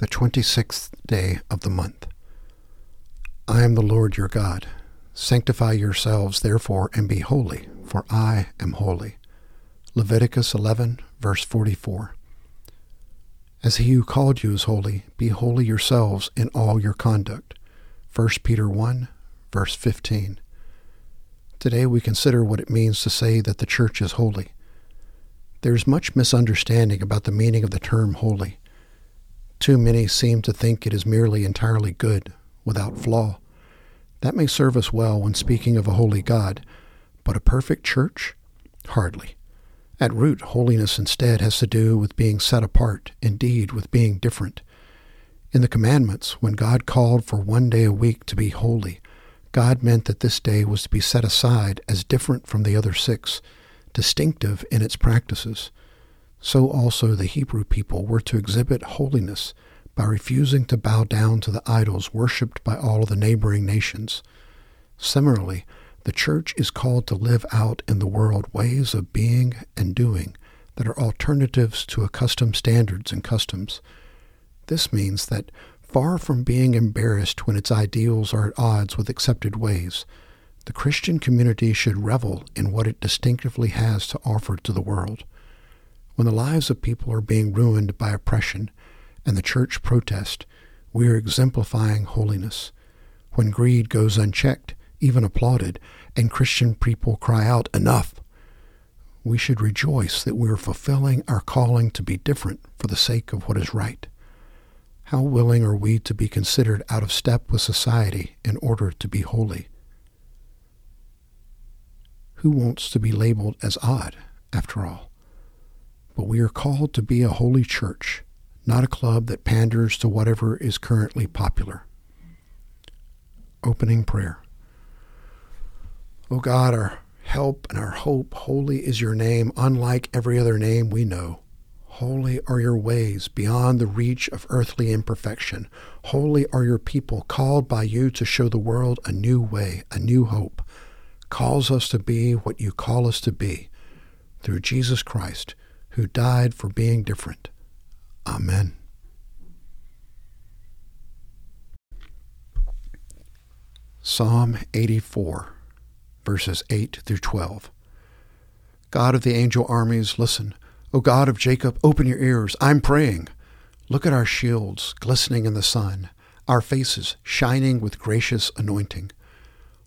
the twenty sixth day of the month. I am the Lord your God. Sanctify yourselves therefore and be holy, for I am holy. Leviticus 11, verse 44. As he who called you is holy, be holy yourselves in all your conduct. 1 Peter 1, verse 15. Today we consider what it means to say that the church is holy. There is much misunderstanding about the meaning of the term holy. Too many seem to think it is merely entirely good, without flaw. That may serve us well when speaking of a holy God, but a perfect church? Hardly. At root, holiness instead has to do with being set apart, indeed, with being different. In the commandments, when God called for one day a week to be holy, God meant that this day was to be set aside as different from the other six, distinctive in its practices. So also the Hebrew people were to exhibit holiness by refusing to bow down to the idols worshipped by all the neighboring nations. Similarly, the church is called to live out in the world ways of being and doing that are alternatives to accustomed standards and customs. This means that far from being embarrassed when its ideals are at odds with accepted ways, the Christian community should revel in what it distinctively has to offer to the world. When the lives of people are being ruined by oppression and the church protest, we are exemplifying holiness. When greed goes unchecked, even applauded, and Christian people cry out, Enough! We should rejoice that we are fulfilling our calling to be different for the sake of what is right. How willing are we to be considered out of step with society in order to be holy? Who wants to be labeled as odd, after all? But we are called to be a holy church, not a club that panders to whatever is currently popular. Opening prayer. O oh God, our help and our hope, holy is your name, unlike every other name we know. Holy are your ways beyond the reach of earthly imperfection. Holy are your people, called by you to show the world a new way, a new hope. Calls us to be what you call us to be. Through Jesus Christ, who died for being different. Amen. Psalm 84, verses 8 through 12. God of the angel armies, listen. O God of Jacob, open your ears. I'm praying. Look at our shields glistening in the sun, our faces shining with gracious anointing.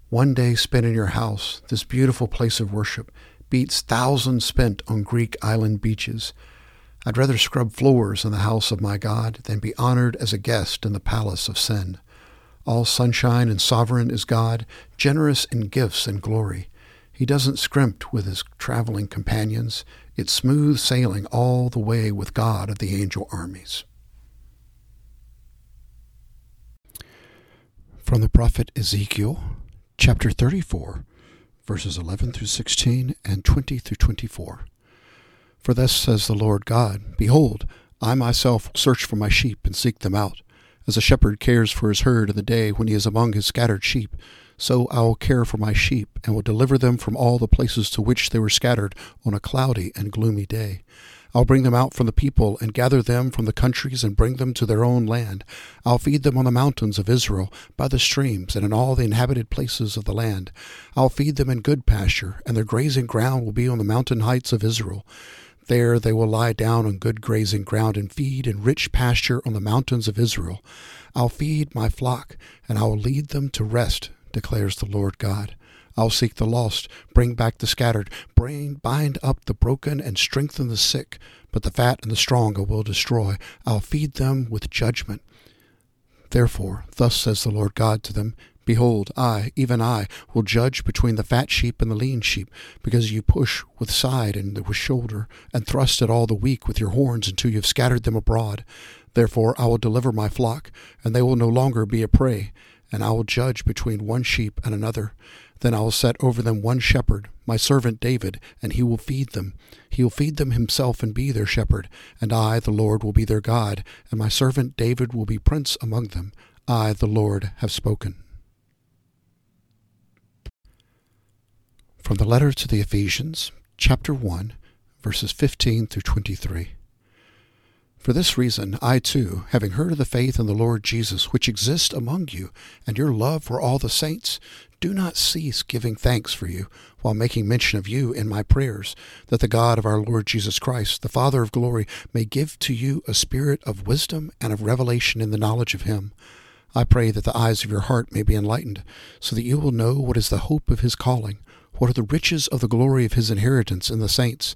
One day spent in your house, this beautiful place of worship, beats thousands spent on Greek island beaches. I'd rather scrub floors in the house of my God than be honored as a guest in the palace of sin. All sunshine and sovereign is God, generous in gifts and glory. He doesn't scrimp with his traveling companions. It's smooth sailing all the way with God of the angel armies. From the prophet Ezekiel, chapter 34, verses 11 through 16 and 20 through 24. For thus says the Lord God Behold, I myself will search for my sheep and seek them out. As a shepherd cares for his herd in the day when he is among his scattered sheep, so I will care for my sheep, and will deliver them from all the places to which they were scattered on a cloudy and gloomy day. I'll bring them out from the people and gather them from the countries and bring them to their own land. I'll feed them on the mountains of Israel, by the streams, and in all the inhabited places of the land. I'll feed them in good pasture, and their grazing ground will be on the mountain heights of Israel. There they will lie down on good grazing ground and feed in rich pasture on the mountains of Israel. I'll feed my flock, and I will lead them to rest, declares the Lord God. I'll seek the lost, bring back the scattered, bring, bind up the broken, and strengthen the sick. But the fat and the strong I will destroy. I'll feed them with judgment. Therefore, thus says the Lord God to them Behold, I, even I, will judge between the fat sheep and the lean sheep, because you push with side and with shoulder, and thrust at all the weak with your horns until you have scattered them abroad. Therefore I will deliver my flock, and they will no longer be a prey, and I will judge between one sheep and another. Then I will set over them one shepherd, my servant David, and he will feed them. He will feed them himself and be their shepherd. And I, the Lord, will be their God, and my servant David will be prince among them. I, the Lord, have spoken. From the letter to the Ephesians, chapter 1, verses 15 through 23. For this reason, I too, having heard of the faith in the Lord Jesus which exists among you, and your love for all the saints, do not cease giving thanks for you, while making mention of you in my prayers, that the God of our Lord Jesus Christ, the Father of glory, may give to you a spirit of wisdom and of revelation in the knowledge of him. I pray that the eyes of your heart may be enlightened, so that you will know what is the hope of his calling, what are the riches of the glory of his inheritance in the saints,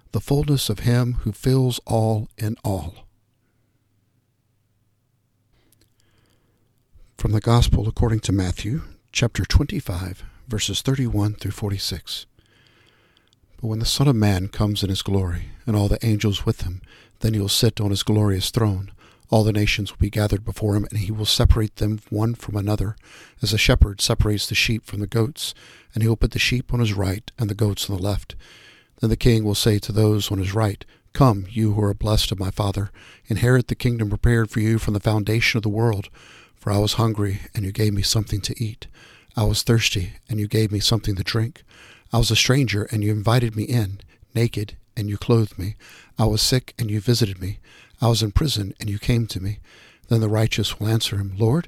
the fullness of him who fills all in all. From the Gospel according to Matthew, chapter 25, verses 31 through 46. But when the Son of Man comes in his glory, and all the angels with him, then he will sit on his glorious throne. All the nations will be gathered before him, and he will separate them one from another, as a shepherd separates the sheep from the goats, and he will put the sheep on his right and the goats on the left. Then the king will say to those on his right, Come, you who are blessed of my Father, inherit the kingdom prepared for you from the foundation of the world. For I was hungry, and you gave me something to eat. I was thirsty, and you gave me something to drink. I was a stranger, and you invited me in, naked, and you clothed me. I was sick, and you visited me. I was in prison, and you came to me. Then the righteous will answer him, Lord,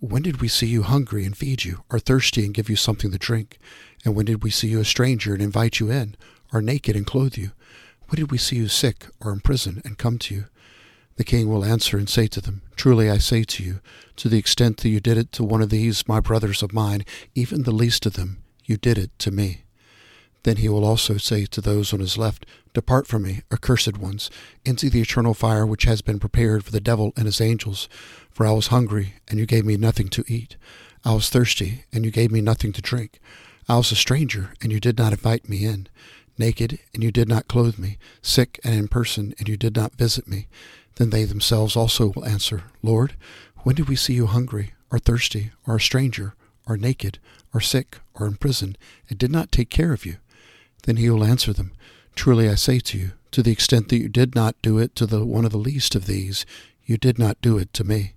when did we see you hungry and feed you, or thirsty and give you something to drink? And when did we see you a stranger and invite you in? Or naked and clothe you? When did we see you sick or in prison and come to you? The king will answer and say to them, Truly I say to you, to the extent that you did it to one of these my brothers of mine, even the least of them, you did it to me. Then he will also say to those on his left, Depart from me, accursed ones, into the eternal fire which has been prepared for the devil and his angels. For I was hungry, and you gave me nothing to eat. I was thirsty, and you gave me nothing to drink. I was a stranger, and you did not invite me in naked, and you did not clothe me, sick and in person, and you did not visit me. Then they themselves also will answer, Lord, when did we see you hungry, or thirsty, or a stranger, or naked, or sick, or in prison, and did not take care of you? Then he will answer them, Truly I say to you, to the extent that you did not do it to the one of the least of these, you did not do it to me.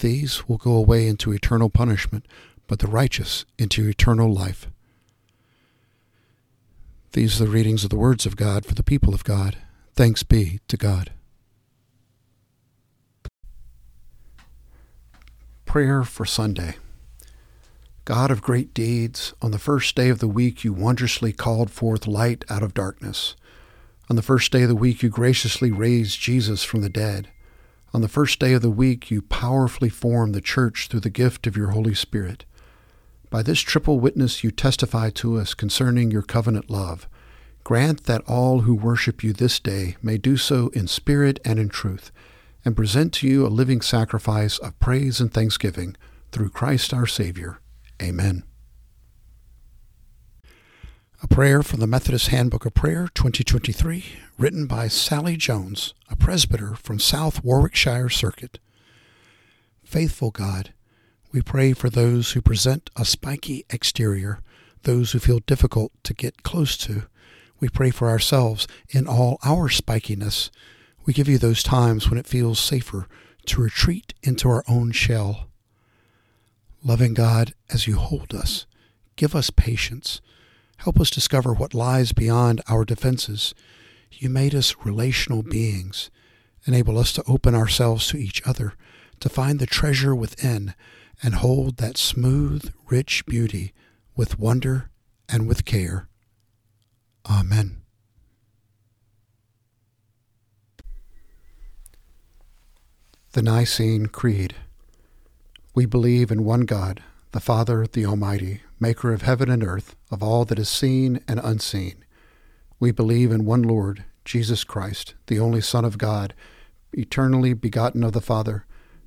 These will go away into eternal punishment, but the righteous into eternal life. These are the readings of the words of God for the people of God. Thanks be to God. Prayer for Sunday. God of great deeds, on the first day of the week you wondrously called forth light out of darkness. On the first day of the week you graciously raised Jesus from the dead. On the first day of the week you powerfully formed the church through the gift of your Holy Spirit. By this triple witness you testify to us concerning your covenant love. Grant that all who worship you this day may do so in spirit and in truth, and present to you a living sacrifice of praise and thanksgiving through Christ our Savior. Amen. A prayer from the Methodist Handbook of Prayer 2023, written by Sally Jones, a presbyter from South Warwickshire Circuit. Faithful God, we pray for those who present a spiky exterior, those who feel difficult to get close to. We pray for ourselves in all our spikiness. We give you those times when it feels safer to retreat into our own shell. Loving God, as you hold us, give us patience. Help us discover what lies beyond our defenses. You made us relational beings. Enable us to open ourselves to each other, to find the treasure within and hold that smooth, rich beauty with wonder and with care. Amen. The Nicene Creed. We believe in one God, the Father, the Almighty, maker of heaven and earth, of all that is seen and unseen. We believe in one Lord, Jesus Christ, the only Son of God, eternally begotten of the Father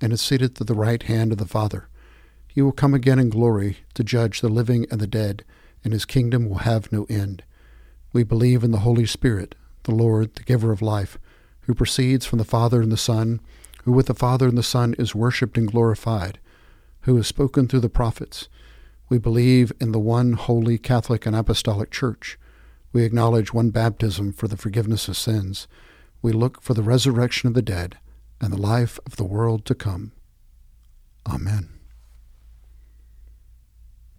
and is seated at the right hand of the Father. He will come again in glory to judge the living and the dead, and his kingdom will have no end. We believe in the Holy Spirit, the Lord, the giver of life, who proceeds from the Father and the Son, who with the Father and the Son is worshipped and glorified, who has spoken through the prophets. We believe in the one holy Catholic and Apostolic Church. We acknowledge one baptism for the forgiveness of sins. We look for the resurrection of the dead and the life of the world to come. Amen.